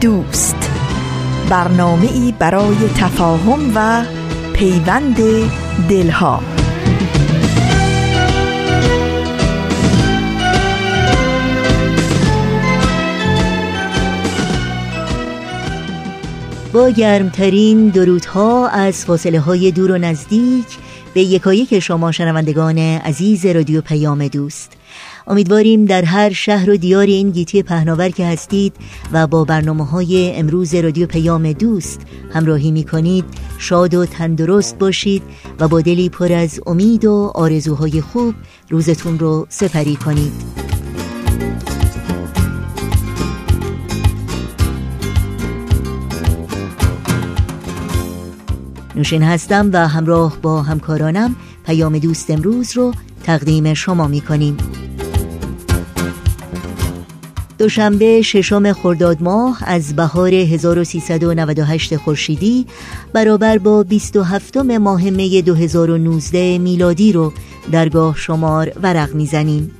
دوست. برنامه ای برای تفاهم و پیوند دلها. با گرمترین درودها از فاصله های دور و نزدیک به یکایک شما شنوندگان عزیز رادیو پیام دوست. امیدواریم در هر شهر و دیار این گیتی پهناور که هستید و با برنامه های امروز رادیو پیام دوست همراهی می کنید شاد و تندرست باشید و با دلی پر از امید و آرزوهای خوب روزتون رو سپری کنید. نوشین هستم و همراه با همکارانم پیام دوست امروز رو تقدیم شما می کنیم دوشنبه ششم خرداد ماه از بهار 1398 خورشیدی برابر با 27 ماه می 2019 میلادی رو درگاه شمار ورق می‌زنیم.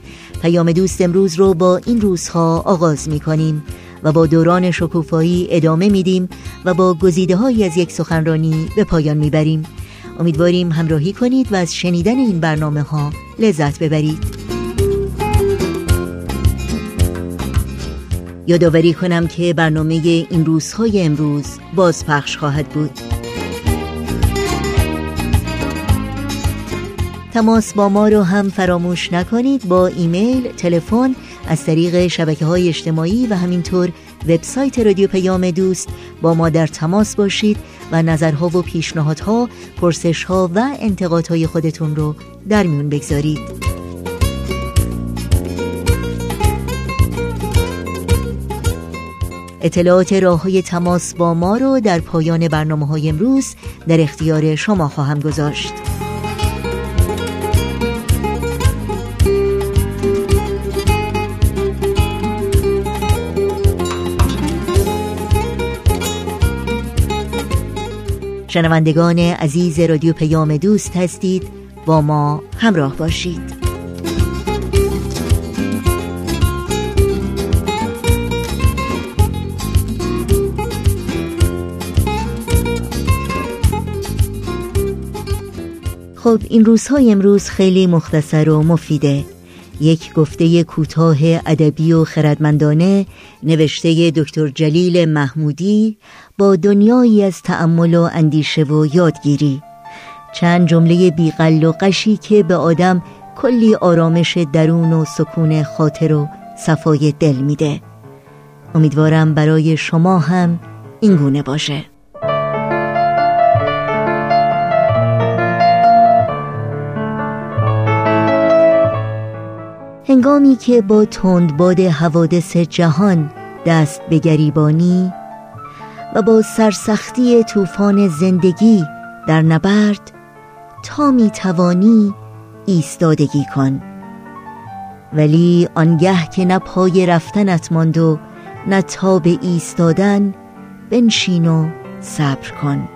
پیام دوست امروز رو با این روزها آغاز می کنیم و با دوران شکوفایی ادامه میدیم و با گزیده های از یک سخنرانی به پایان می‌بریم. امیدواریم همراهی کنید و از شنیدن این برنامه ها لذت ببرید. یادآوری کنم که برنامه این روزهای امروز بازپخش خواهد بود تماس با ما رو هم فراموش نکنید با ایمیل، تلفن، از طریق شبکه های اجتماعی و همینطور وبسایت رادیو پیام دوست با ما در تماس باشید و نظرها و پیشنهادها، پرسشها و انتقادهای خودتون رو در میون بگذارید. اطلاعات راه های تماس با ما رو در پایان برنامه های امروز در اختیار شما خواهم گذاشت. شنوندگان عزیز رادیو پیام دوست هستید با ما همراه باشید. خب این روزهای امروز خیلی مختصر و مفیده. یک گفته کوتاه ادبی و خردمندانه نوشته دکتر جلیل محمودی با دنیایی از تأمل و اندیشه و یادگیری. چند جمله بیقل و قشی که به آدم کلی آرامش درون و سکون خاطر و صفای دل میده. امیدوارم برای شما هم این گونه باشه. هنگامی که با تندباد حوادث جهان دست به گریبانی و با سرسختی طوفان زندگی در نبرد تا می توانی ایستادگی کن. ولی آنگه که نه پای رفتنت ماند و نه تاب ایستادن بنشین و صبر کن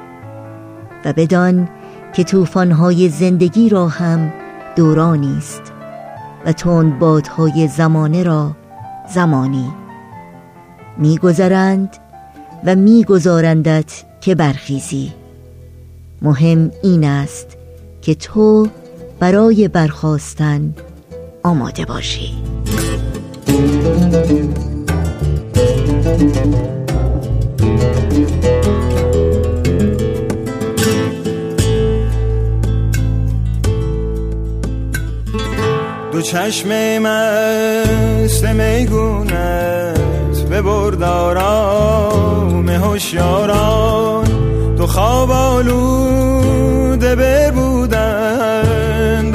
و بدان که طوفان‌های زندگی را هم دورانی است. و تند بادهای زمانه را زمانی. میگذرند و میگذارندت که برخیزی. مهم این است که تو برای برخواستن آماده باشی. رو چشم مست میگونت. به بردارام هوشیاران. تو خواب آلوده ببودند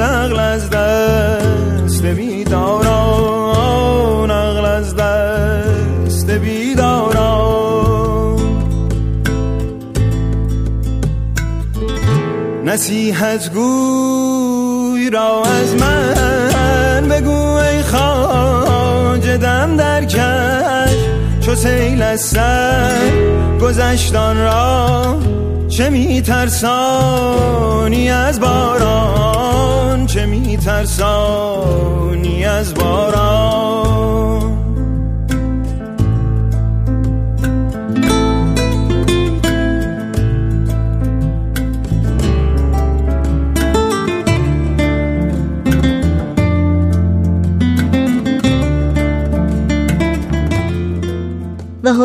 اقل از دست بیداران. اقل از دست بیداران. نصیحت گوی را از من بگو ای خاجدم در کش. چو سیل از سر گذشتان را چه میترسانی از باران؟ چه میترسانی از باران؟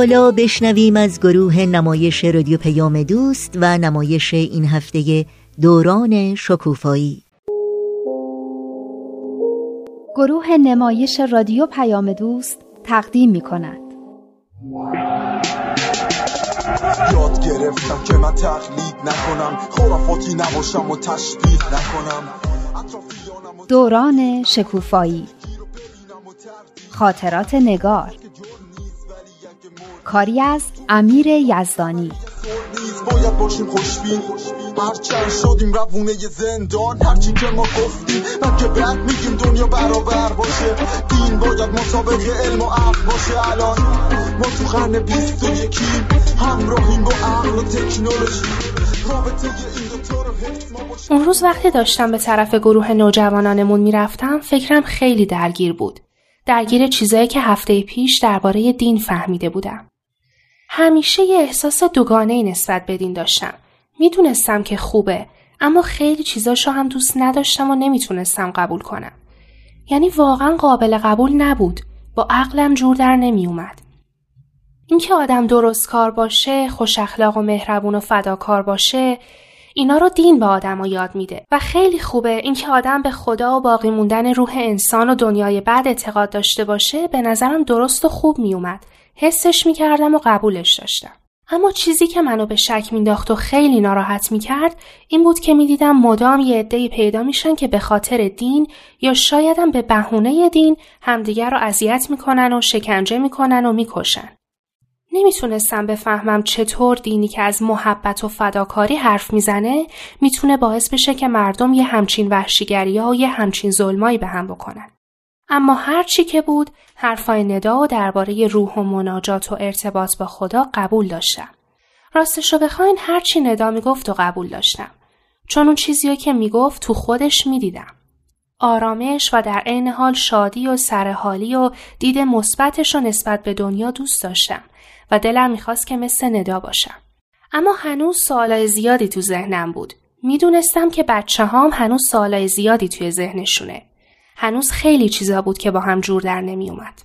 حالا بشنویم از گروه نمایش رادیو پیام دوست و نمایش این هفته دوران شکوفایی. گروه نمایش رادیو پیام دوست تقدیم می کند یاد گرفتم که من تقلید نکنم خرافاتی نباشم و تشبیه نکنم. دوران شکوفایی. خاطرات نگار. کاری از امیر یزدانی. باید باشیم خوشبین. هرچند شدیم روونه زندان هرچی که ما گفتیم که بعد میگیم دنیا برابر باشه. دین باید مطابق علم و عقل باشه. الان ما تو قرن بیست و یکیم همراهیم با عقل و تکنولوژی. رابطه این دوتا رو اون روز وقتی داشتم به طرف گروه نوجوانانمون می‌رفتم فکرم خیلی درگیر بود. درگیر چیزایی که هفته پیش درباره دین فهمیده بودم. همیشه یه احساس دوگانه نسبت به دین داشتم. می‌دونستم که خوبه اما خیلی چیزاشو هم دوست نداشتم و نمی‌تونستم قبول کنم. یعنی واقعا قابل قبول نبود. با عقلم جور در نمیومد. اینکه آدم درست کار باشه، خوش اخلاق و مهربون و فداکار باشه، اینا رو دین به آدم یاد میده. و خیلی خوبه اینکه آدم به خدا و باقی موندن روح انسان و دنیای بعد اعتقاد داشته باشه به نظرم درست و خوب میومد. حسش می‌کردم و قبولش داشتم. اما چیزی که منو به شک مینداخت و خیلی ناراحت می‌کرد این بود که می‌دیدم مدام یه عدهای پیدا میشن که به خاطر دین یا شایدم به بهونه دین همدیگر رو اذیت می‌کنن و شکنجه می‌کنن و می‌کشن. نمی‌تونستم بفهمم چطور دینی که از محبت و فداکاری حرف می‌زنه می‌تونه باعث بشه که مردم یه همچین وحشیگری ها و یه همچین ظلمایی به هم بکنن. اما هر چی که بود حرفای ندا و درباره روح و مناجات و ارتباط با خدا قبول داشتم. راستشو بخواین هر چی ندا می‌گفت و قبول داشتم. چون اون چیزی که می‌گفت تو خودش می‌دیدم. آرامش و در عین حال شادی و سرحالی و دید مثبتش رو نسبت به دنیا دوست داشتم و دلم می‌خواست که مثل ندا باشم. اما هنوز سوالای زیادی تو ذهنم بود. می‌دونستم که بچه هام هنوز سوالای زیادی توی ذهنشونه. هنوز خیلی چیزا بود که با هم جور در نمیومد.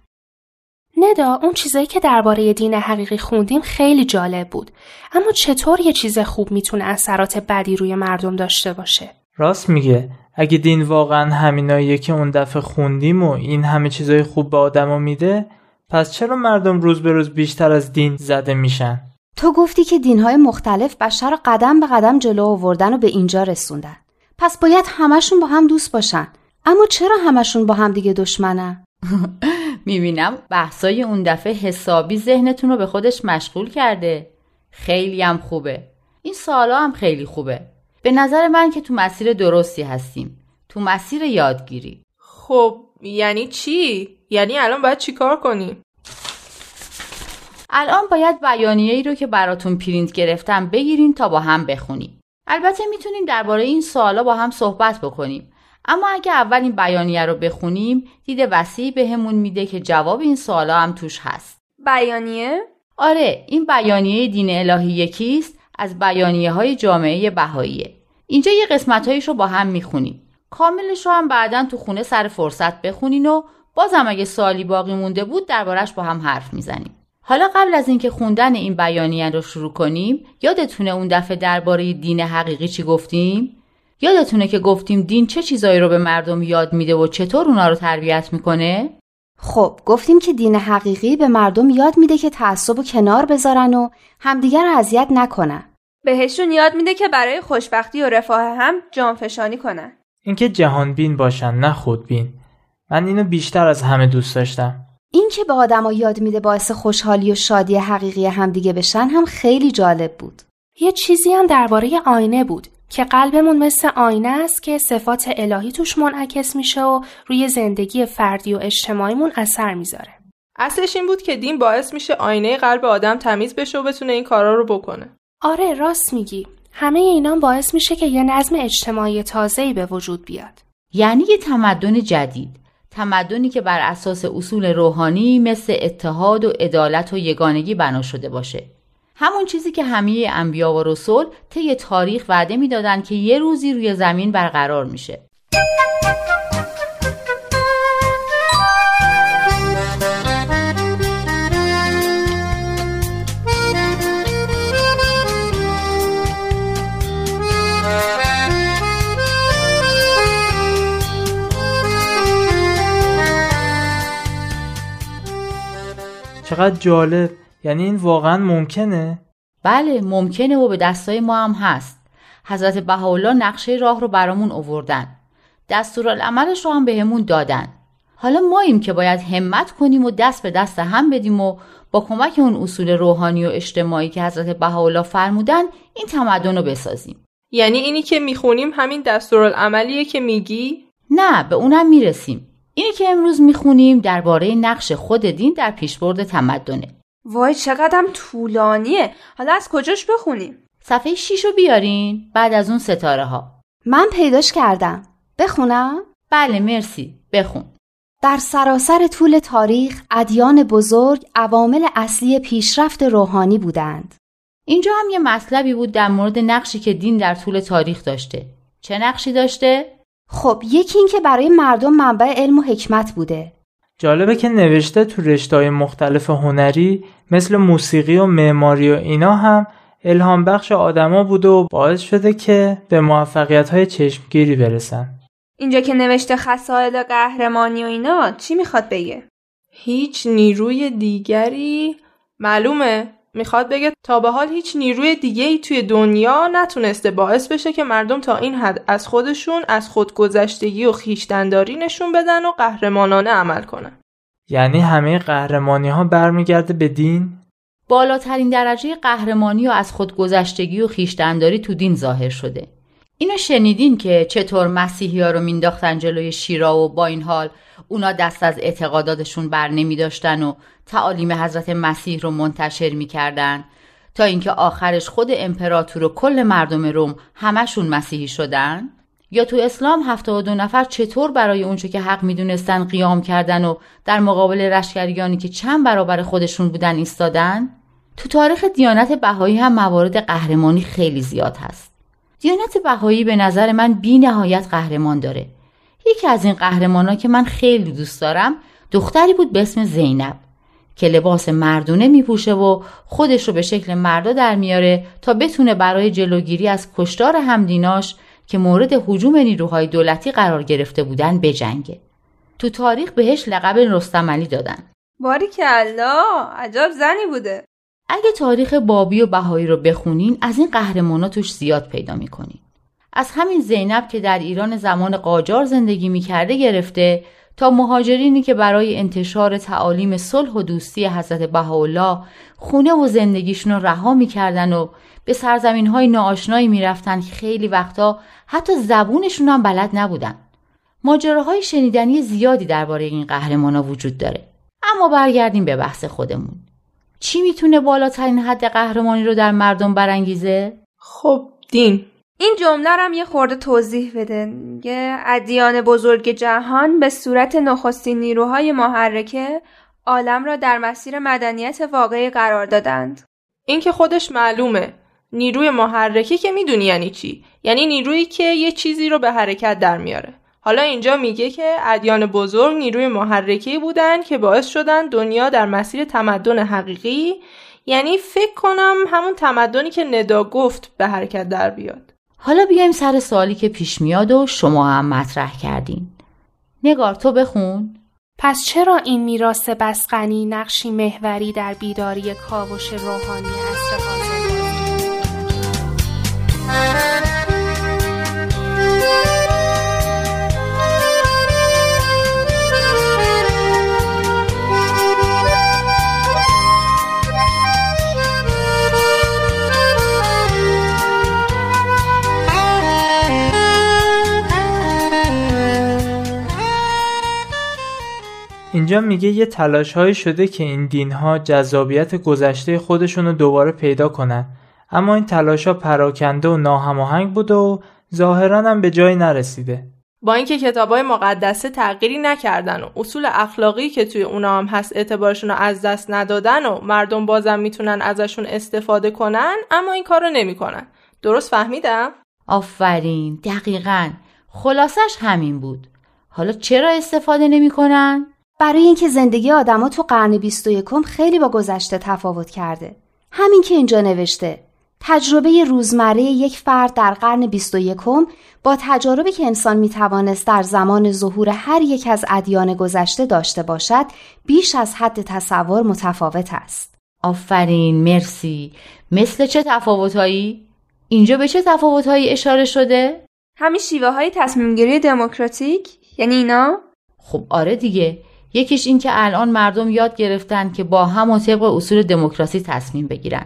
ندا اون چیزایی که درباره دین حقیقی خوندیم خیلی جالب بود اما چطور یه چیز خوب می‌تونه اثرات بدی روی مردم داشته باشه راست میگه اگه دین واقعا همیناییه که اون دفعه خوندیم و این همه چیزای خوب به آدما میده پس چرا مردم روز به روز بیشتر از دین زده میشن؟ تو گفتی که دینهای مختلف بشر رو قدم به قدم جلو آوردن و به اینجا رسوندن. پس باید همشون با هم دوست باشن. اما چرا همشون با هم دیگه دشمنن؟ می‌بینم بحثای اون دفعه حسابی ذهنتون رو به خودش مشغول کرده. خیلی هم خوبه. این سالا هم خیلی خوبه. به نظر من که تو مسیر درستی هستیم. تو مسیر یادگیری. خب یعنی چی؟ یعنی الان باید چیکار کنیم؟ الان باید بیانیه ای رو که براتون پرینت گرفتم بگیرین تا با هم بخونیم. البته می‌تونیم درباره این سوالا با هم صحبت بکنیم. اما اگه اول این بیانیه رو بخونیم دید وسیعی بهمون میده که جواب این سوالا هم توش هست. بیانیه؟ آره این بیانیه دین الهی یکیست از بیانیه های جامعه بهاییه. اینجا یه قسمت رو با هم می‌خونیم. کاملش رو هم بعدا تو خونه سر فرصت بخونین و بازم اگه سوالی باقی مونده بود دربارش با هم حرف می‌زنیم. حالا قبل از اینکه خوندن این بیانیه رو شروع کنیم یادتونه اون دفعه درباره دین حقیقی چی گفتیم؟ یادتونه که گفتیم دین چه چیزایی رو به مردم یاد میده و چطور اونا رو تربیت می‌کنه؟ خب گفتیم که دین حقیقی به مردم یاد میده که تعصب و کنار بذارن و همدیگر رو اذیت نکنن. بهشون یاد میده که برای خوشبختی و رفاه هم جانفشانی کنن. اینکه جهان بین باشن نه خودبین. من اینو بیشتر از همه دوست داشتم این که به آدما یاد میده باعث خوشحالی و شادی حقیقی همدیگه بشن هم خیلی جالب بود یه چیزی هم درباره آینه بود که قلبمون مثل آینه است که صفات الهی توش منعکس میشه و روی زندگی فردی و اجتماعیمون اثر می‌ذاره. اصلش این بود که دین باعث میشه آینه قلب آدم تمیز بشه و بتونه این کارا رو بکنه. آره راست میگی. همه اینا باعث میشه که یه نظم اجتماعی تازه‌ای به وجود بیاد. یعنی یه تمدن جدید تمدنی که بر اساس اصول روحانی مثل اتحاد و عدالت و یگانگی بنا شده باشه. همون چیزی که همه انبیا و رسول طی تاریخ وعده می‌دادند که یه روزی روی زمین برقرار میشه. چقدر جالب. یعنی این واقعا ممکنه؟ بله ممکنه و به دستای ما هم هست. حضرت بهاءالله نقشه راه رو برامون اووردن. دستورالعملش رو هم بهمون دادن. حالا ماییم که باید همت کنیم و دست به دست هم بدیم و با کمک اون اصول روحانی و اجتماعی که حضرت بهاءالله فرمودن این تمدن رو بسازیم. یعنی اینی که می‌خونیم همین دستورالعملیه که میگی؟ نه به اونم می‌رسیم. اینی که امروز می‌خونیم درباره نقش خود دین در پیشبرد تمدنه. وای چقدرم طولانیه. حالا از کجاش بخونیم؟ صفحه 6 رو بیارین بعد از اون ستاره ها من پیداش کردم. بخونم؟ بله مرسی. بخون. در سراسر طول تاریخ ادیان بزرگ عوامل اصلی پیشرفت روحانی بودند. اینجا هم یه مطلبی بود در مورد نقشی که دین در طول تاریخ داشته. چه نقشی داشته؟ خب یکی این که برای مردم منبع علم و حکمت بوده. جالبه که نوشته تو رشته‌های مختلف هنری مثل موسیقی و معماری و اینا هم الهام بخش آدما بوده و باعث شده که به موفقیت های چشمگیری برسن. اینجا که نوشته خصائل قهرمانی و اینا چی می‌خواد بگه؟ هیچ نیروی دیگری؟ معلومه. می‌خواد بگه تا به حال هیچ نیروی دیگه ای توی دنیا نتونسته باعث بشه که مردم تا این حد از خودشون از خودگذشتگی و خیشتنداری نشون بدن و قهرمانانه عمل کنن. یعنی همه قهرمانی ها برمیگرده به دین؟ بالاترین درجه قهرمانی و از خودگذشتگی و خیشتنداری تو دین ظاهر شده. اینو شنیدین که چطور مسیحی ها رو مینداختن جلوی شیرا و با این حال اونا دست از اعتقاداتشون بر نمی داشتن و تعالیم حضرت مسیح رو منتشر می‌کردن تا اینکه آخرش خود امپراتور و کل مردم روم همشون مسیحی شدن؟ یا تو اسلام هفته دو نفر چطور برای اونچه که حق می‌دونستن قیام کردن و در مقابل رشکریانی که چند برابر خودشون بودن ایستادن؟ تو تاریخ دیانت بهایی هم موارد قهرمانی خیلی زیاد هست. دیانت بهایی به نظر من بی نهایت قهرمان داره یکی از این قهرمانا که من خیلی دوست دارم دختری بود به اسم زینب که لباس مردونه میپوشه و خودش رو به شکل مردا در میاره تا بتونه برای جلوگیری از کشتار همدیناش که مورد حجوم نیروهای دولتی قرار گرفته بودن بجنگه. تو تاریخ بهش لقب رستملی دادن. باری که الله عجب زنی بوده. اگه تاریخ بابی و بهایی رو بخونین از این قهرمانا توش زیاد پیدا می‌کنین. از همین زینب که در ایران زمان قاجار زندگی می‌کرده گرفته تا مهاجرینی که برای انتشار تعالیم صلح و دوستی حضرت بهاءالله خونه و زندگیشون رو رها می‌کردن و به سرزمین های ناآشنایی می‌رفتن که خیلی وقتا حتی زبونشون هم بلد نبودن. ماجراهای شنیدنی زیادی درباره این قهرمانا وجود داره. اما برگردیم به بحث خودمون. چی می‌تونه بالاترین حد قهرمانی رو در مردم برانگیزه؟ خب دین. این جمله هم یه خورده توضیح بده. یه ادیان بزرگ جهان به صورت نخستین نیروهای محرکه عالم را در مسیر مدنیت واقعی قرار دادند. این که خودش معلومه. نیروی محرکه که می‌دونی یعنی چی؟ یعنی نیرویی که یه چیزی رو به حرکت در میاره. حالا اینجا میگه که ادیان بزرگ نیروی محرکه بودن که باعث شدن دنیا در مسیر تمدن حقیقی یعنی فکر کنم همون تمدنی که ندا گفت به حرکت در بیاد حالا بیایم سر سوالی که پیش میاد و شما هم مطرح کردین. نگار تو بخون. پس چرا این میراث بسقنی نقشی محوری در بیداری کاوش روحانی عصر اینجا میگه یه تلاش های شده که این دین ها جذابیت گذشته خودشون رو دوباره پیدا کنن. اما این تلاش ها پراکنده و ناهماهنگ بوده و ظاهرا هم به جایی نرسیده. با اینکه کتابای مقدسه تغییری نکردن و اصول اخلاقی که توی اونا هم هست اعتبارشون رو از دست ندادن و مردم بازم می‌تونن ازشون استفاده کنن اما این کار رو نمی‌کنن. درست فهمیدم؟ آفرین دقیقا. خلاصش همین بود. حالا چرا استفاده نمی‌کنن؟ برای اینکه زندگی آدما تو قرن 21 خیلی با گذشته تفاوت کرده همین که اینجا نوشته تجربه روزمره یک فرد در قرن 21 با تجاربی که انسان می توانست در زمان ظهور هر یک از ادیان گذشته داشته باشد بیش از حد تصور متفاوت است. آفرین مرسی مثل چه تفاوتهایی؟ اینجا به چه تفاوتهایی اشاره شده؟ همین شیوه های تصمیم گیری دموکراتیک یعنی اینا؟ خب آره دیگه یکیش این که الان مردم یاد گرفتن که با هم و طبق اصول دموکراسی تصمیم بگیرن.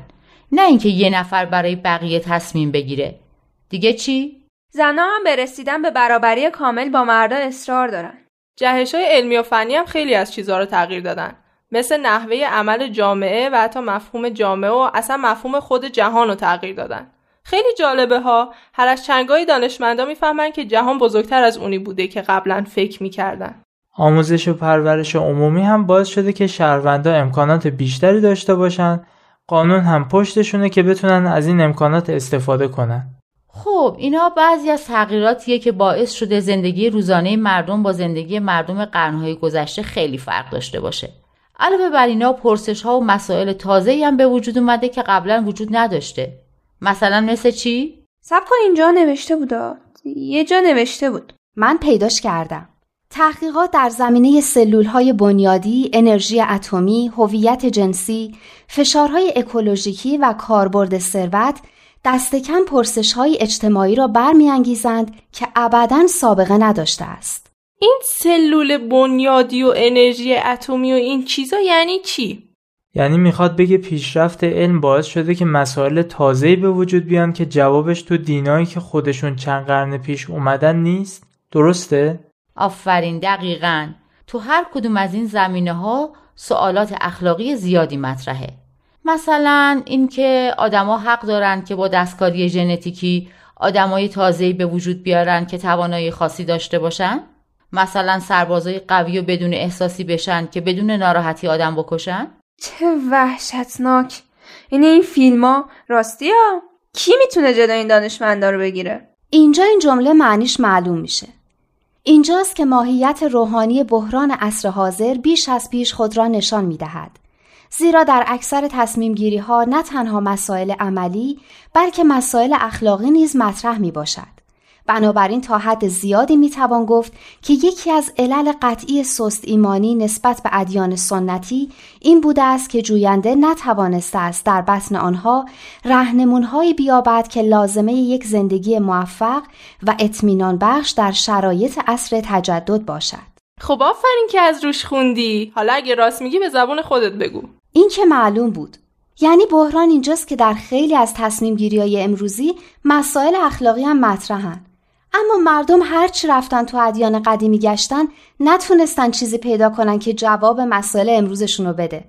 نه اینکه یه نفر برای بقیه تصمیم بگیره. دیگه چی؟ زنها هم به رسیدن به برابری کامل با مردا اصرار دارن. جهش های علمی و فنی هم خیلی از چیزها رو تغییر دادن. مثل نحوه عمل جامعه و حتی مفهوم جامعه و اصلا مفهوم خود جهان رو تغییر دادن. خیلی جالبه ها هر از چنگای دانشمندا می‌فهمن که جهان بزرگتر از اونی بوده که قبلا فکر می‌کردن. آموزش و پرورش عمومی هم باعث شده که شهروندا امکانات بیشتری داشته باشن. قانون هم پشتشونه که بتونن از این امکانات استفاده کنن. خب اینا بعضی از تغییراتیه که باعث شده زندگی روزانه مردم با زندگی مردم قرنهای گذشته خیلی فرق داشته باشه. علاوه بر اینا پرسش ها و مسائل تازه هم به وجود اومده که قبلا وجود نداشته. مثلا مثل چی؟ سب کن اینجا نوشته بودا. یه جا نوشته بود. من پیداش کردم. تحقیقات در زمینه سلول های بنیادی، انرژی اتمی، هویت جنسی، فشارهای اکولوژیکی و کاربرد ثروت دست کم پرسش های اجتماعی را برمیانگیزند که ابدا سابقه نداشته است. این سلول بنیادی و انرژی اتمی و این چیزا یعنی چی؟ یعنی می‌خواد بگه پیشرفت علم باعث شده که مسائل تازه‌ای به وجود بیان که جوابش تو دینایی که خودشون چند قرن پیش اومدن نیست؟ درسته؟ آفرین دقیقا. تو هر کدوم از این زمینه ها سوالات اخلاقی زیادی مطرحه. مثلا اینکه آدما حق دارن که با دستکاری ژنتیکی آدمای تازه‌ای به وجود بیارن که توانایی خاصی داشته باشن. مثلا سربازای قوی و بدون احساسی بشن که بدون ناراحتی آدم بکشن. چه وحشتناک. این این فیلم ها راستی ها؟ کی می‌تونه جلو این دانشمندا رو بگیره؟ اینجا این جمله معنیش معلوم میشه. اینجاست که ماهیت روحانی بحران عصر حاضر بیش از پیش خود را نشان می دهد. زیرا در اکثر تصمیم گیری ها نه تنها مسائل عملی بلکه مسائل اخلاقی نیز مطرح می باشد. بنابراین تا حد زیادی می توان گفت که یکی از علل قطعی سست ایمانی نسبت به ادیان سنتی این بوده است که جوینده نتوانسته است در بطن آنها رهنمونهایی بیابد که لازمه یک زندگی موفق و اطمینان بخش در شرایط عصر تجدد باشد. خب آفرین که از روش خوندی. حالا اگه راست میگی به زبون خودت بگو. این که معلوم بود. یعنی بحران اینجاست که در خیلی از تصمیم گیری های امروزی مسائل اخلاقی هم مطرحن. اما مردم هرچی رفتن تو ادیان قدیمی گشتن نتونستن چیزی پیدا کنن که جواب مسائل امروزشون رو بده.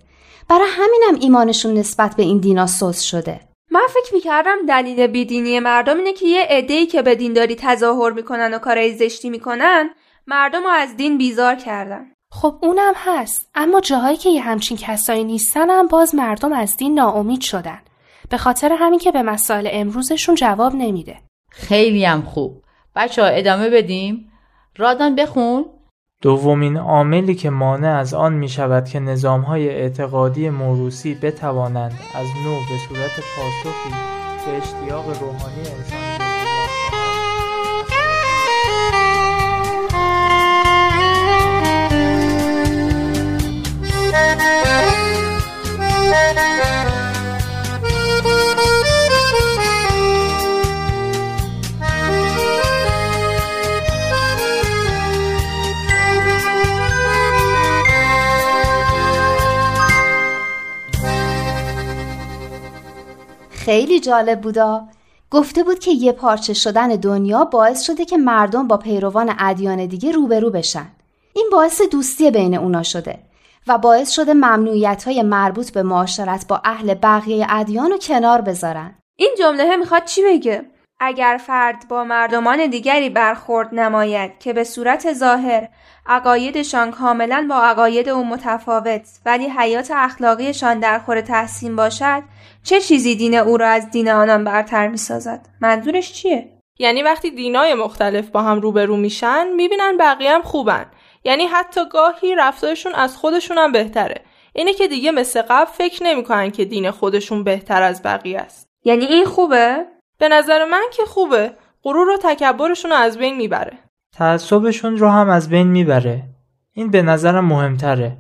برای همینم ایمانشون نسبت به این دینا سوس شده. من فکر می‌کردم دلیل بیدینی مردم اینه که یه عده‌ای که به دینداری تظاهر می‌کنن و کارهای زشتی می‌کنن مردم رو از دین بیزار کردن. خب اونم هست اما جاهایی که یه همچین کسایی نیستن هم باز مردم از دین ناامید شدن. به خاطر همین که به مسائل امروزشون جواب نمیده. خیلی هم خوب. بچه ها ادامه بدیم؟ رادان بخون. دومین عاملی که مانع از آن می شود که نظام های اعتقادی موروسی بتوانند از نو به صورت پاسخی به اشتیاق روحانی انسان خیلی جالب بودا گفته بود که یه پارچه شدن دنیا باعث شده که مردم با پیروان ادیان دیگه روبرو بشن این باعث دوستی بین اونا شده و باعث شده ممنوعیت های مربوط به معاشرت با اهل بقیه ادیان رو کنار بذارن. این جمله می‌خواد چی بگه؟ اگر فرد با مردمان دیگری برخورد نماید که به صورت ظاهر عقایدشان کاملا با عقاید او متفاوت ولی حیات اخلاقیشان در خور تحسین باشد چه چیزی دین او را از دین آنان برتر می‌سازد؟ منظورش چیه؟ یعنی وقتی دینای مختلف با هم روبرو میشن می‌بینن بقیه هم خوبن. یعنی حتی گاهی رفتارشون از خودشون هم بهتره. اینه که دیگه مثل قبل فکر نمی‌کنن که دین خودشون بهتر از بقیه است. یعنی این خوبه؟ به نظر من که خوبه. غرور و تکبرشون رو از بین می‌بره. تعصبشون رو هم از بین می‌بره. این به نظرم مهمتره.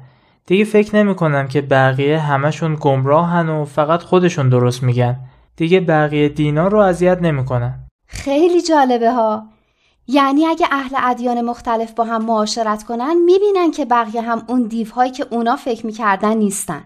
دیگه فکر نمی‌کنم که بقیه همشون گمراهن و فقط خودشون درست میگن. دیگه بقیه دینا رو اذیت نمی‌کنن. خیلی جالبه ها. یعنی اگه اهل ادیان مختلف با هم معاشرت کنن می‌بینن که بقیه هم اون دیوهایی که اونا فکر می‌کردن نیستن.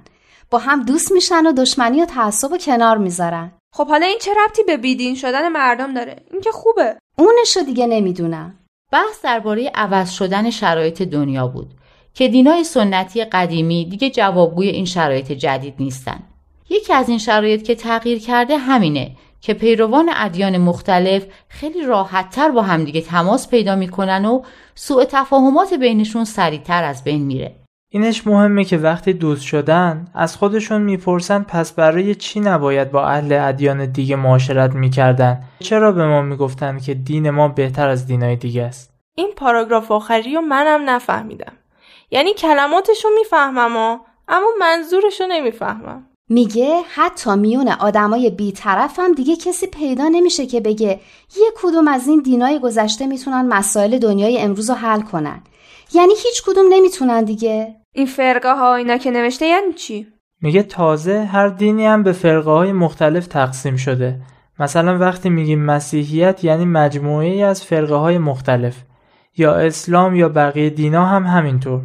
با هم دوست میشن و دشمنی و تعصب و کنار می‌ذارن. خب حالا این چه ربطی به بیدین شدن مردم داره این که خوبه اونشو دیگه نمی‌دونم بحث درباره عوض شدن شرایط دنیا بود که دینای سنتی قدیمی دیگه جوابگوی این شرایط جدید نیستن. یکی از این شرایط که تغییر کرده همینه که پیروان ادیان مختلف خیلی راحتتر با همدیگه تماس پیدا می‌کنن و سوء تفاهمات بینشون سریعتر از بین میره. اینش مهمه که وقتی دوست شدن از خودشون می‌پرسن پس برای چی نباید با اهل ادیان دیگه معاشرت می‌کردن؟ چرا به ما می‌گفتن که دین ما بهتر از دینای دیگه است؟ این پاراگراف آخری رو منم نفهمیدم. یعنی کلماتشو می‌فهمم اما منظورشو نمی‌فهمم. میگه حتی میون آدمای بیطرف هم دیگه کسی پیدا نمیشه که بگه یه کدوم از این دینای گذشته می‌تونن مسائل دنیای امروز رو حل کنن. یعنی هیچ کدوم نمی‌تونن دیگه. این فرقه ها اینا که نوشته یعنی چی؟ میگه تازه هر دینی هم به فرقه های مختلف تقسیم شده. مثلا وقتی میگیم مسیحیت یعنی مجموعه ای از فرقه های مختلف. یا اسلام یا بقیه دینا هم همینطور.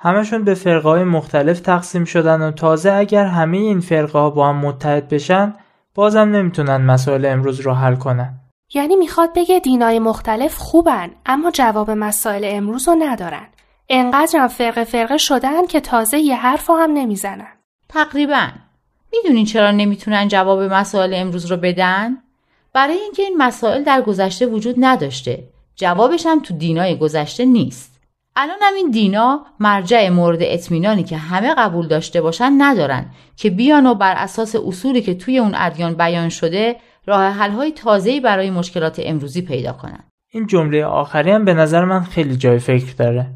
همشون به فرقه های مختلف تقسیم شدن و تازه اگر همه این فرقه ها با هم متحد بشن بازم نمی‌تونن مسائل امروز رو حل کنن. یعنی می‌خواد بگه دینای مختلف خوبن اما جواب مسائل امروز رو ندارن. انقدرم فرقه فرقه شدن که تازه یه حرف هم نمی‌زنن. تقریبا. می‌دونین چرا نمی‌تونن جواب مسائل امروز رو بدن؟ برای اینکه این مسائل در گذشته وجود نداشته. جوابش هم تو دینای گذشته نیست. الان هم این دینا مرجع مورد اطمینانی که همه قبول داشته باشن ندارن که بیان و بر اساس اصولی که توی اون ادیان بیان شده راه حل‌های تازه‌ای برای مشکلات امروزی پیدا کنن. این جمله آخری هم به نظر من خیلی جای فکر داره.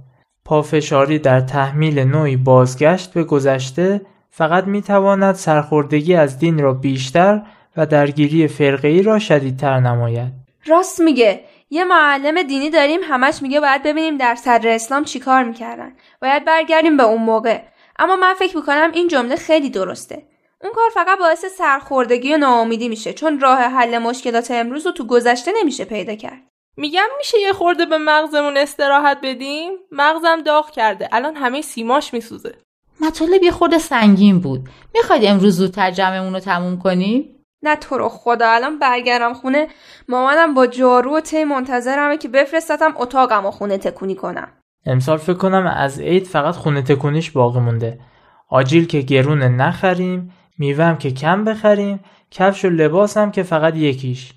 پافشاری در تحمیل نوعی بازگشت به گذشته فقط می‌تواند سرخوردگی از دین را بیشتر و درگیری فرقه‌ای را شدیدتر نماید. راست میگه. یه معلم دینی داریم همش میگه باید ببینیم در صدر اسلام چیکار می‌کردن. باید برگردیم به اون موقع. اما من فکر می‌کنم این جمله خیلی درسته. اون کار فقط باعث سرخوردگی و ناامیدی میشه چون راه حل مشکلات امروز رو تو گذشته نمیشه پیدا کرد. میگم میشه یه خورده به مغزمون استراحت بدیم؟ مغزم داغ کرده. الان همه سیماش میسوزه. مطالب یه خورده سنگین بود. می‌خواید امروز زودتر جمعمون رو تموم کنیم؟ نه تو رو خدا الان برگردم خونه. مامانم با جارو و تی منتظرمه که بفرستتم اتاقم و خونه تکونی کنم. امسال فکر کنم از عید فقط خونه تکونیش باقی مونده. آجیل که گرونه نخریم میوهم که کم بخریم کفش و لباس هم که فقط یکیش.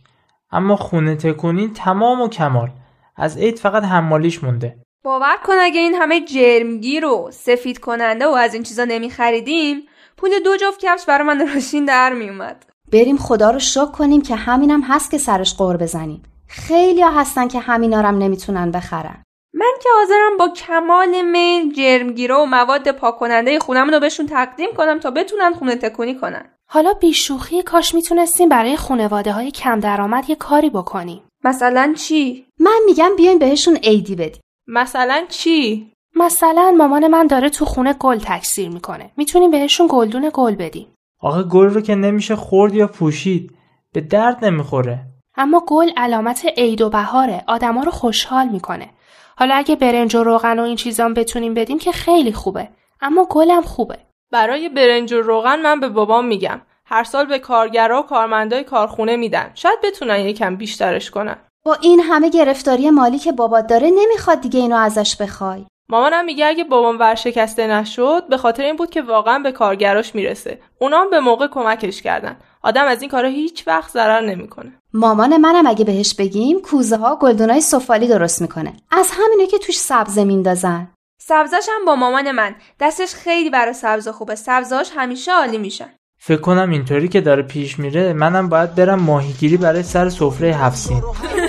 اما خونه تکونی تمام و کمال. از عید فقط حمالیش مونده. باور کن اگه این همه جرمگیر و سفید کننده و از این چیزا نمی خریدیم پول دو جفت کفش برای من روشین در می اومد بریم خدا رو شکر کنیم که همینم هست که سرش قور بزنیم. خیلی ها هستن که همینا هم نمی‌تونن بخرن. من که حاضرم با کمال میل جرمگیره و مواد پاک کننده خونم رو بهشون تقدیم کنم تا بتونن خونه تکونی کنن. حالا بیشوخی کاش می‌تونستیم برای خانواده های کم درآمد یه کاری بکنیم. مثلا چی؟ من میگم بیاین بهشون عیدی بدیم. مثلا چی؟ مثلا مامان من داره تو خونه گل تکثیر می‌کنه. می‌تونیم بهشون گلدون گل بدیم. آخه گل رو که نمیشه خورد یا پوشید به درد نمی‌خوره. اما گل علامت عید و بهاره. آدما رو خوشحال می‌کنه. حالا اگه برنج و روغن و این چیزام بتونیم بدیم که خیلی خوبه. اما گلم خوبه. برای برنج و روغن من به بابام میگم. هر سال به کارگرا و کارمندای کارخونه میدن. شاید بتونن یکم بیشترش کنن. با این همه گرفتاری مالی که بابات داره نمی‌خواد دیگه اینو ازش بخوای. مامانم میگه اگه بابام ورشکسته نشد به خاطر این بود که واقعا به کارگراش می‌رسه. اونام به موقع کمکش کردن. آدم از این کارا هیچ وقت ضرر نمی‌کنه. مامان منم اگه بهش بگیم کوزه ها گلدونای سفالی درست می‌کنه. از همینه که توش سبزه میندازن سبزاش هم با مامان من. دستش خیلی برای سبزا خوبه. سبزاش همیشه عالی میشن فکر کنم اینطوری که داره پیش میره منم باید برم ماهیگیری برای سر سفره هفسین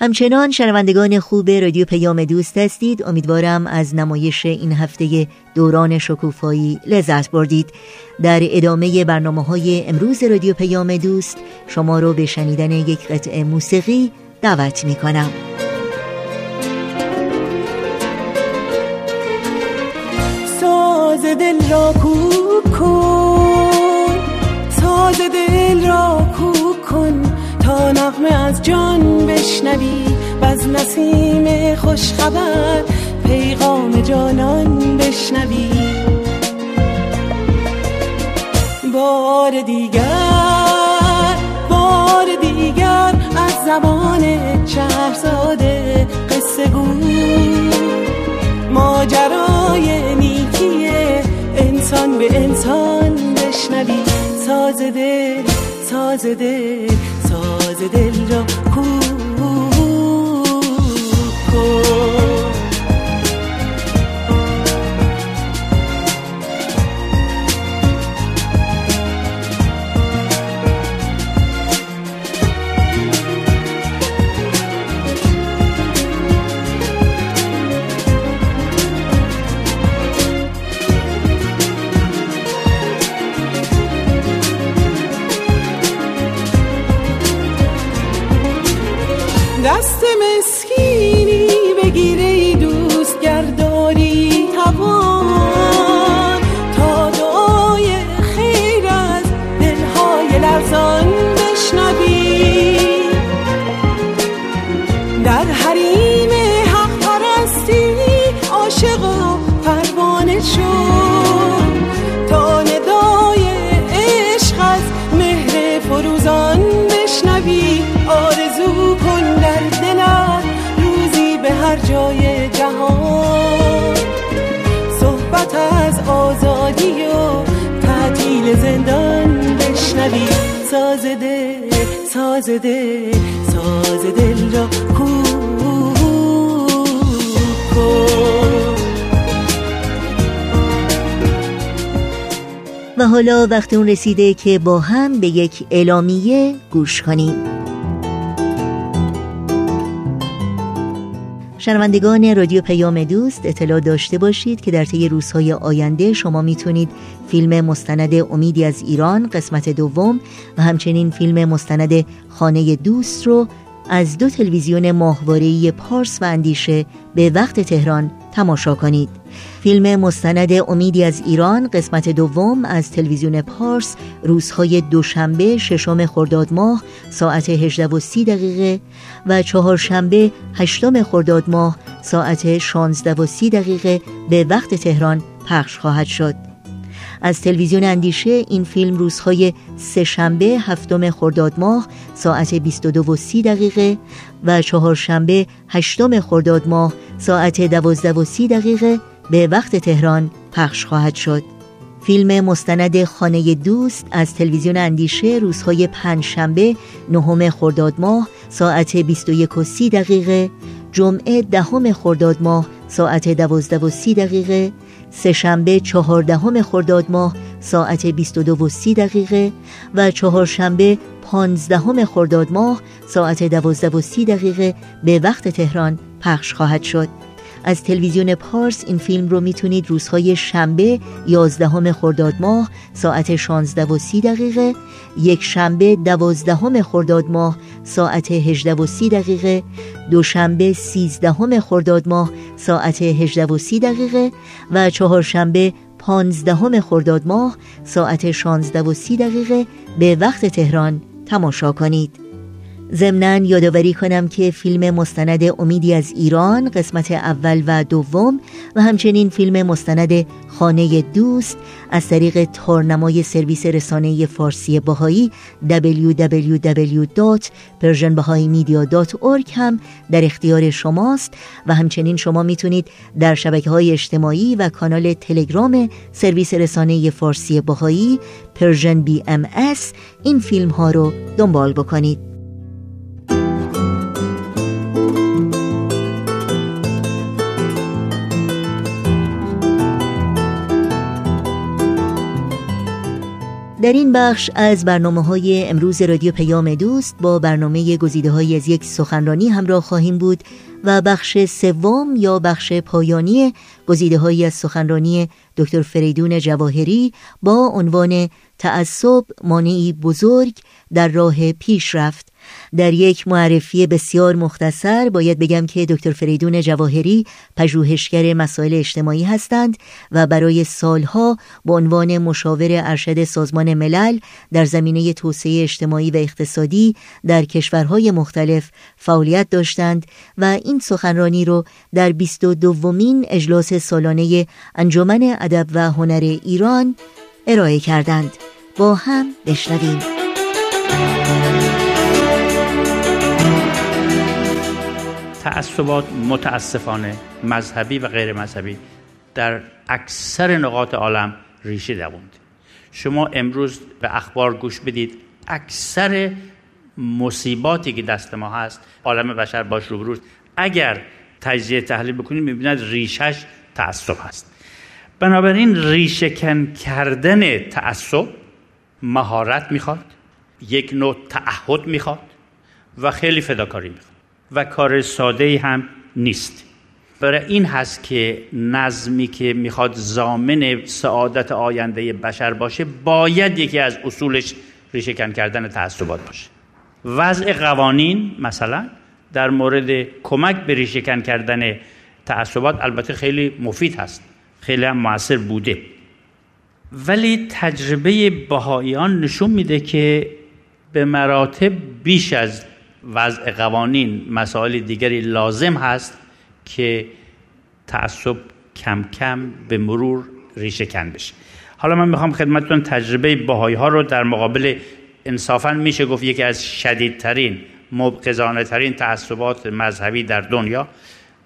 همچنان شنوندگان خوب رادیو پیام دوست هستید. امیدوارم از نمایش این هفته دوران شکوفایی لذت بردید. در ادامه برنامه های امروز رادیو پیام دوست شما رو به شنیدن یک قطعه موسیقی دعوت می کنم ساز دل را کوک کن ساز دل را کوک کن. نغمه از جان بشنوی و از نسیم خوشخبر پیغام جانان بشنوی. بار دیگر بار دیگر از زبان شهرزاده قصه گو ماجرای نیکی انسان به انسان بشنوی. ساز دل ساز دل دل را کو بشنوی ساز دل ساز دل ساز دل را و حالا وقت اون رسیده که با هم به یک اعلامیه گوش کنیم. شنوندگان رادیو پیام دوست اطلاع داشته باشید که در طی روزهای آینده شما می‌تونید فیلم مستند امیدی از ایران قسمت دوم و همچنین فیلم مستند خانه دوست رو از دو تلویزیون ماهواره‌ای پارس و اندیشه به وقت تهران تماشا کنید. فیلم مستند امیدی از ایران قسمت دوم از تلویزیون پارس روزهای دوشنبه ششم خرداد ماه ساعت 18 و 30 دقیقه و چهارشنبه هشتم خرداد ماه ساعت 16 و 30 دقیقه به وقت تهران پخش خواهد شد. از تلویزیون اندیشه این فیلم روزهای سهشنبه هفتم خرداد ماه ساعت 22 و 30 دقیقه و چهارشنبه هشتم خرداد ماه ساعت 12 و 30 دقیقه به وقت تهران پخش خواهد شد. فیلم مستند خانه دوست از تلویزیون اندیشه روزهای پنج شنبه نهم خرداد ماه ساعت 21 و 30 دقیقه جمعه دهم خرداد ماه ساعت 12 و 30 دقیقه سهشنبه چهاردهم خرداد ماه ساعت 22 و 30 دقیقه و چهارشنبه پانزدهم خرداد ماه ساعت 12 و 30 دقیقه به وقت تهران پخش خواهد شد. از تلویزیون پارس این فیلم رو می‌تونید روزهای شنبه 11 خرداد ماه ساعت 16 و 30 دقیقه یک شنبه 12 خرداد ماه ساعت 18 و 30 دقیقه دوشنبه 13 خرداد ماه ساعت 18 و 30 دقیقه و چهارشنبه 15 خرداد ماه ساعت 16 و 30 دقیقه به وقت تهران تماشا کنید. ضمنا یادآوری کنم که فیلم مستند امیدی از ایران قسمت اول و دوم و همچنین فیلم مستند خانه دوست از طریق تارنمای سرویس رسانه فارسی باهایی www.persianbahaimedia.org هم در اختیار شماست و همچنین شما می‌تونید در شبکه های اجتماعی و کانال تلگرام سرویس رسانه فارسی بهایی Persian B این فیلم ها رو دنبال بکنید. در این بخش از برنامه های امروز رادیو پیام دوست با برنامه گزیده های از یک سخنرانی همراه خواهیم بود و بخش سوم یا بخش پایانی گزیده های از سخنرانی دکتر فریدون جواهری با عنوان تعصب مانعی بزرگ در راه پیشرفت در یک معرفی بسیار مختصر باید بگم که دکتر فریدون جواهری پژوهشگر مسائل اجتماعی هستند و برای سالها به عنوان مشاور ارشد سازمان ملل در زمینه توسعه اجتماعی و اقتصادی در کشورهای مختلف فعالیت داشتند و این سخنرانی رو در 22 دومین اجلاس سالانه انجمن ادب و هنر ایران ارائه کردند. با هم بشنویم. تعصبات متاسفانه مذهبی و غیر مذهبی در اکثر نقاط عالم ریشه دووند شما امروز به اخبار گوش بدید اکثر مصیباتی که دست ما هست عالم بشر باش روبروست اگر تجزیه تحلیل بکنید می‌بیند ریشش تعصب هست. بنابراین ریشهکن کردن تعصب مهارت می‌خواد یک نوع تعهد می‌خواد و خیلی فداکاری می‌خواد. و کار ساده هم نیست. برای این هست که نظمی که می‌خواد زامن سعادت آینده بشر باشه باید یکی از اصولش ریشهکن کردن تعصبات باشه. وضع قوانین مثلا در مورد کمک به ریشهکن کردن تعصبات البته خیلی مفید هست خیلی هم موثر بوده. ولی تجربه بهاییان نشون میده که به مراتب بیش از وضع قوانین مسائل دیگری لازم هست که تعصب کم کم به مرور ریشه کن بشه. حالا من می‌خوام خدمتتون تجربه باهایی ها رو در مقابل انصافا میشه گفت یکی از شدیدترین مبقزانه ترین تعصبات مذهبی در دنیا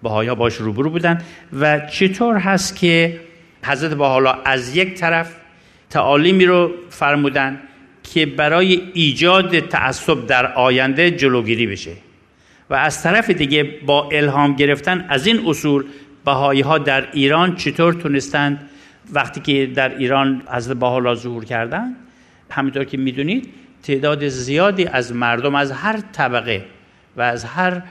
باهایی ها باش روبرو بودن و چطور هست که حضرت حالا از یک طرف تعالیمی رو فرمودن که برای ایجاد تعصب در آینده جلوگیری بشه. و از طرف دیگه با الهام گرفتن از این اصول بهایی ها در ایران چطور تونستند؟ وقتی که در ایران از بحالا ظهور کردن همینطور که می‌دونید تعداد زیادی از مردم از هر طبقه و از هر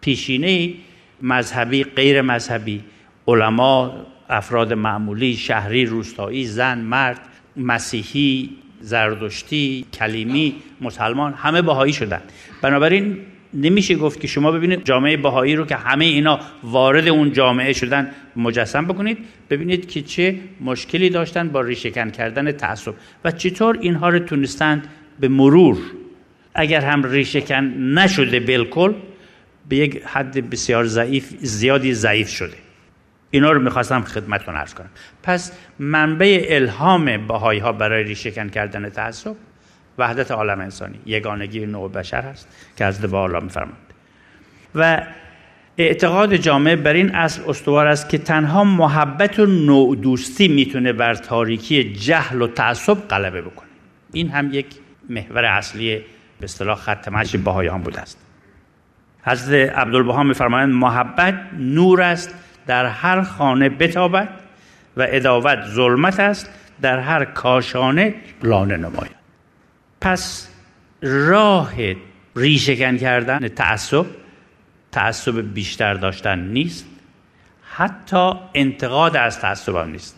پیشینه مذهبی غیر مذهبی علما افراد معمولی شهری روستایی زن مرد مسیحی زردشتی کلیمی مسلمان همه بهایی شدن. بنابراین نمیشه گفت که شما ببینید جامعه بهایی رو که همه اینا وارد اون جامعه شدن مجسم بکنید. ببینید که چه مشکلی داشتن با ریشهکن کردن تعصب. و چطور اینها رو تونستند به مرور اگر هم ریشهکن نشده بالکل به یک حد بسیار ضعیف زیادی ضعیف شده. اینا رو می‌خواستم خدمتتون عرض کنم. پس منبع الهام بهایی ها برای ریشهکن کردن تعصب وحدت عالم انسانی یگانگی نوع بشر هست که از بالا میفرماند و اعتقاد جامعه بر این اصل استوار است که تنها محبت و نوع دوستی می‌تونه بر تاریکی جهل و تعصب غلبه بکنه. این هم یک محور اصلی به اصطلاح خط مشی بهایان بوده است. حضرت عبدالبها میفرمایند محبت نور است در هر خانه بتابد و اداوت ظلمت است در هر کاشانه لانه نماید. پس راه ریشهکن کردن تعصب تعصب بیشتر داشتن نیست حتی انتقاد از تعصب هم نیست.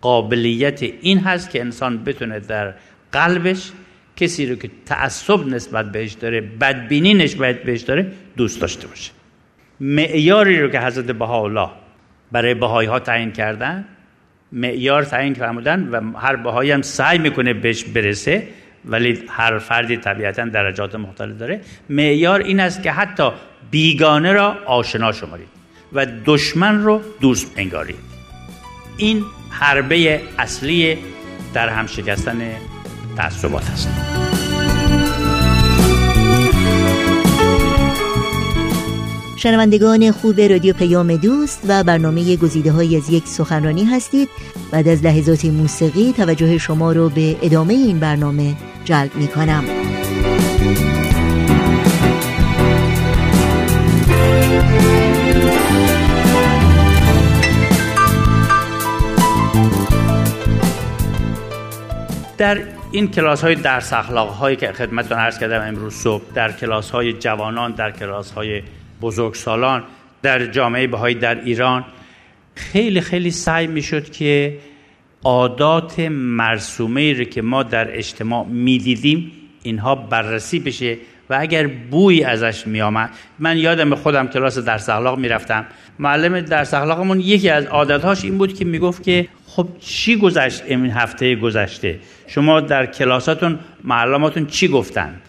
قابلیت این هست که انسان بتونه در قلبش کسی رو که تعصب نسبت بهش داره بدبینی نسبت بهش داره دوست داشته باشه. معیاری رو که حضرت بهاءالله برای بهایی ها تعیین کردن معیار تعیین فرمودن و هر بهایی هم سعی می‌کنه بهش برسه ولی هر فردی طبیعتا درجات مختلف داره. معیار این است که حتی بیگانه را آشنا شمارید و دشمن رو دوست انگارید. این حربه اصلی در هم شکستن تعصبات هست شنوندگان خوب رادیو پیام دوست و برنامه گزیده های از یک سخنرانی هستید. بعد از لحظات موسیقی توجه شما رو به ادامه این برنامه جلب می کنم در این کلاس های درس اخلاق هایی که خدمتتون عرض کردم امروز صبح در کلاس های جوانان در کلاس های بزرگسالان در جامعه بهایی در ایران خیلی خیلی سعی می‌شد که عادات مرسومه رو که ما در اجتماع می‌دیدیم اینها بررسی بشه و اگر بوی ازش میآمد من یادم خودم کلاس درس اخلاق می‌رفتم. معلم درس اخلاقمون یکی از عادتهاش این بود که می‌گفت که خب چی گذشت این هفته گذشته؟ شما در کلاساتون معلماتون چی گفتند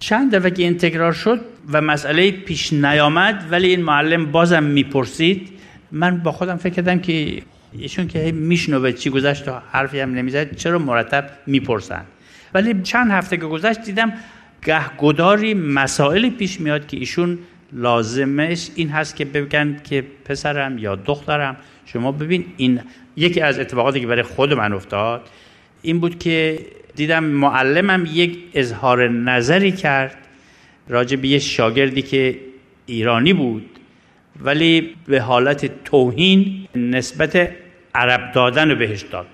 چند دفعه که این تکرار شد و مسئله پیش نیامد ولی این معلم بازم می‌پرسید. من با خودم فکر کردم که ایشون که میشنوه چی گذشت و حرفی هم نمی‌زد چرا مرتب می‌پرسن؟ ولی چند هفته که گذشت دیدم گهگداری مسائلی پیش میاد که ایشون لازمش این هست که بگن که پسرم یا دخترم شما ببین این یکی از اتفاقاتی که برای خود من افتاد این بود که دیدم معلمم یک اظهار نظری کرد راجع به یه شاگردی که ایرانی بود ولی به حالت توهین نسبت عرب دادن رو بهش داد.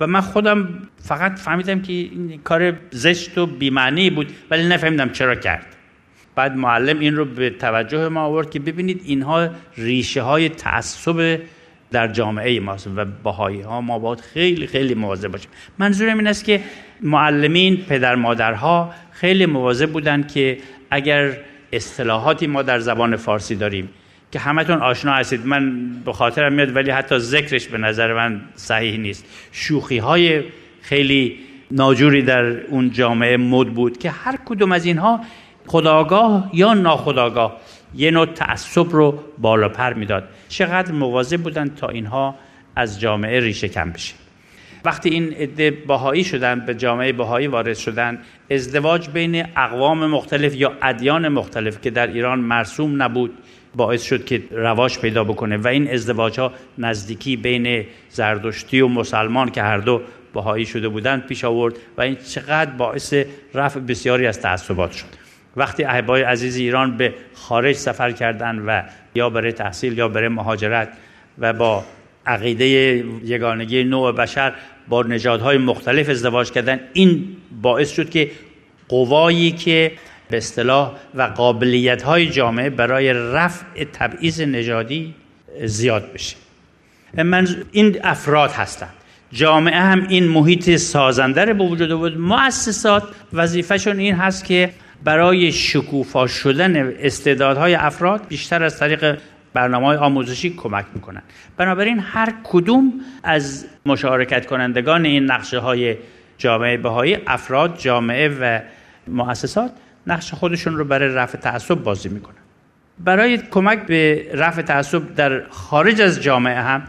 و من خودم فقط فهمیدم که این کار زشت و بیمعنی بود ولی نفهمیدم چرا کرد. بعد معلم این رو به توجه ما آورد که ببینید اینها ریشه های تعصب در جامعه ماست و باهایی ها ما باید خیلی خیلی مواظب باشیم. منظورم این است که معلمین پدر مادرها خیلی مواظب بودن که اگر اصطلاحاتی ما در زبان فارسی داریم که همتون آشنا هستید من به خاطرم میاد ولی حتی ذکرش به نظر من صحیح نیست. شوخی های خیلی ناجوری در اون جامعه مد بود که هر کدوم از اینها خداگاه یا ناخداگاه یه نوع تعصب رو بالا پر می‌داد. چقدر مواظب بودن تا اینها از جامعه ریشه کم بشه. وقتی این عده باهایی شدن به جامعه باهایی وارد شدن ازدواج بین اقوام مختلف یا ادیان مختلف که در ایران مرسوم نبود باعث شد که رواج پیدا بکنه و این ازدواج ها نزدیکی بین زردشتی و مسلمان که هر دو باهایی شده بودند پیش آورد و این چقدر باعث رفع بسیاری از تعصبات شد. وقتی احبای عزیز ایران به خارج سفر کردند و یا برای تحصیل یا برای مهاجرت و با عقیده یگانگی نوع بشر با نژادهای مختلف ازدواج کردن این باعث شد که قوایی که به اصطلاح و قابلیت های جامعه برای رفع تبعیض نژادی زیاد بشه. من این افراد هستند. جامعه هم این محیط سازنده رو به وجود بود مؤسسات وظیفهشون این هست که برای شکوفا شدن استعدادهای افراد بیشتر از طریق برنامه های آموزشی کمک می‌کنن بنابراین هر کدوم از مشارکت کنندگان این نقشه های جامعه بهایی افراد جامعه و مؤسسات نقش خودشون رو برای رفع تعصب بازی می‌کنن. برای کمک به رفع تعصب در خارج از جامعه هم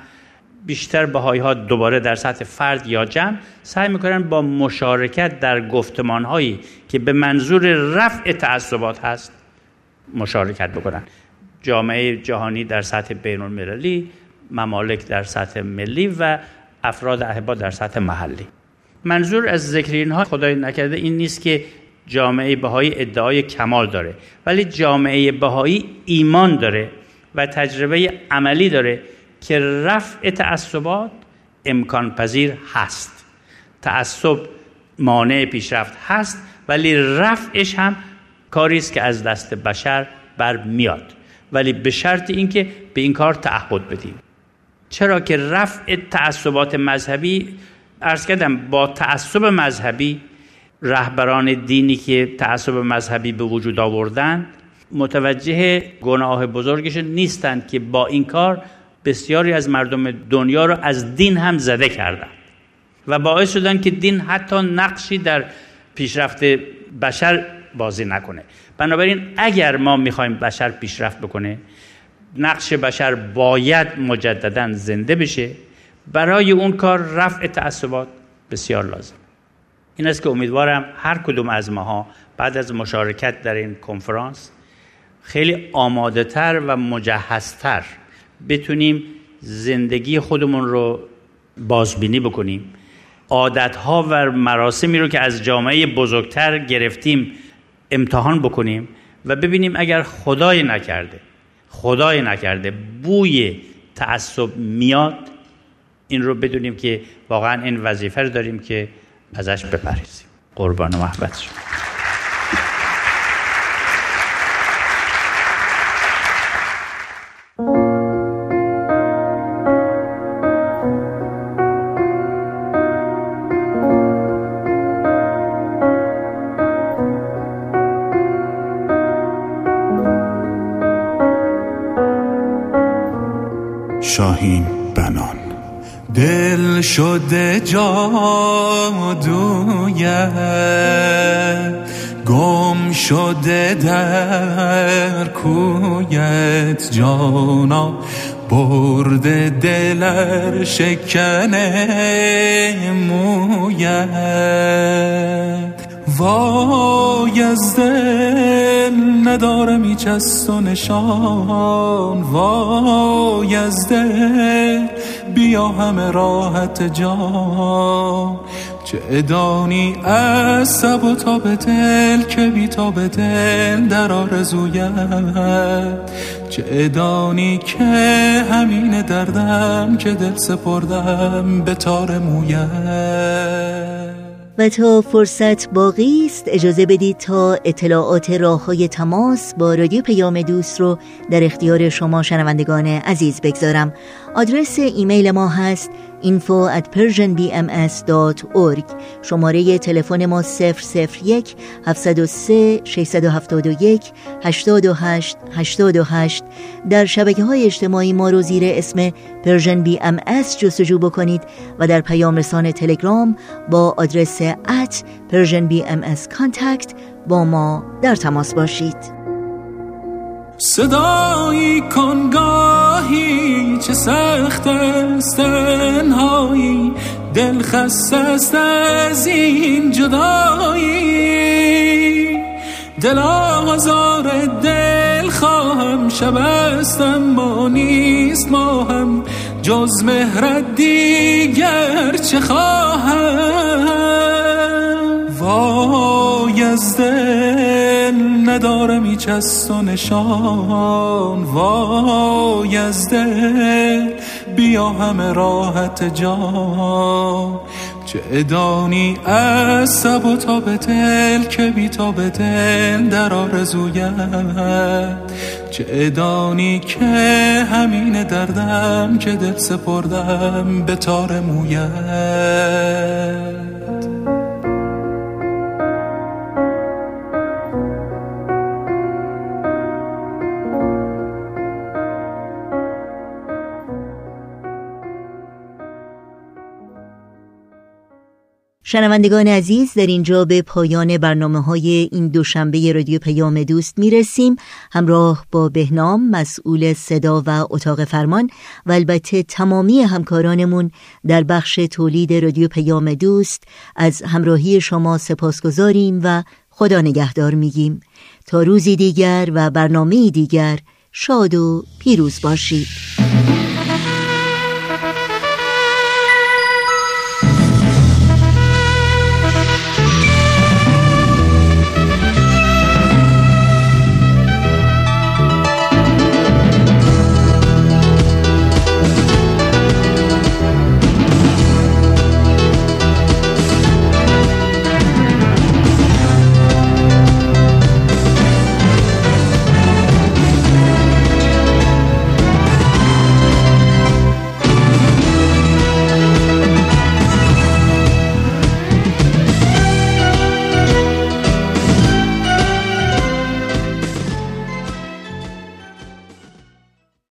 بیشتر بهایی ها دوباره در سطح فرد یا جمع سعی می‌کنن با مشارکت در گفتمان هایی که به منظور رفع تعصبات هست مشارکت بکنن. جامعه جهانی در سطح بین المللی ممالک در سطح ملی و افراد احبا در سطح محلی. منظور از ذکر اینها خدای نکرده این نیست که جامعه بهایی ادعای کمال داره ولی جامعه بهایی ایمان داره و تجربه عملی داره که رفع تعصبات امکان پذیر هست. تعصب مانع پیشرفت هست ولی رفعش هم کاری است که از دست بشر بر میاد ولی به شرط اینکه به این کار تعهد بدیم. چرا که رفع تعصبات مذهبی ارز کردم با تعصب مذهبی رهبران دینی که تعصب مذهبی به وجود آوردن متوجه گناه بزرگش نیستند که با این کار بسیاری از مردم دنیا را از دین هم زده کردند. و باعث شدن که دین حتی نقشی در پیشرفت بشر بازی نکنه. بنابراین اگر ما می‌خوایم بشر پیشرفت بکنه نقش بشر باید مجددا زنده بشه. برای اون کار رفع تعصبات بسیار لازم. این است که امیدوارم هر کدوم از ماها بعد از مشارکت در این کنفرانس خیلی آماده تر و مجهزتر بتونیم زندگی خودمون رو بازبینی بکنیم. عادتها و مراسمی رو که از جامعه بزرگتر گرفتیم امتحان بکنیم و ببینیم اگر خدای نکرده خدای نکرده بوی تعصب میاد این رو بدونیم که واقعا این وظیفه رو داریم که ازش بپریزیم قربان و محبت شما. دلر شکنه مویت وای از دل ندارم هیچ از تو نشان وای از دل بیا همه راحت جان چه ادانی از سب و تا به دل که بی تا به دل در آرزویت چه ادانی که همین دردم که دل سپردم به تار مویت. و تا فرصت باقی است اجازه بدید تا اطلاعات راه های تماس با رادیو پیام دوست رو در اختیار شما شنوندگان عزیز بگذارم. آدرس ایمیل ما هست info at persianbms.org شماره تلفن ما 001 703 671 828 828 در شبکه های اجتماعی ما رو زیر اسم پرژن بی جستجو بکنید و در پیام رسان تلگرام با آدرس at BMS Contact با ما در تماس باشید. صدایی کنگاهی چه سخت است تنهایی. دل خسته از این جدایی. دل آزار دل خواهم شب است اما نیست ما هم جز مهرت دیگر چه خواهم؟ وای از دل ندارم هیچ از تو نشان. وای از دل بیا همه راحت جان. چه ادانی از سب و تا به دل که بی تا به دل در آرزویت. چه ادانی که همین دردم که دل سپردم به تار مویت. شنوندگان عزیز در اینجا به پایان برنامه های این دوشنبه رادیو پیام دوست می رسیم همراه با بهنام مسئول صدا و اتاق فرمان و البته تمامی همکارانمون در بخش تولید رادیو پیام دوست از همراهی شما سپاسگزاریم و خدا نگهدار میگیم. تا روزی دیگر و برنامه دیگر شاد و پیروز باشید.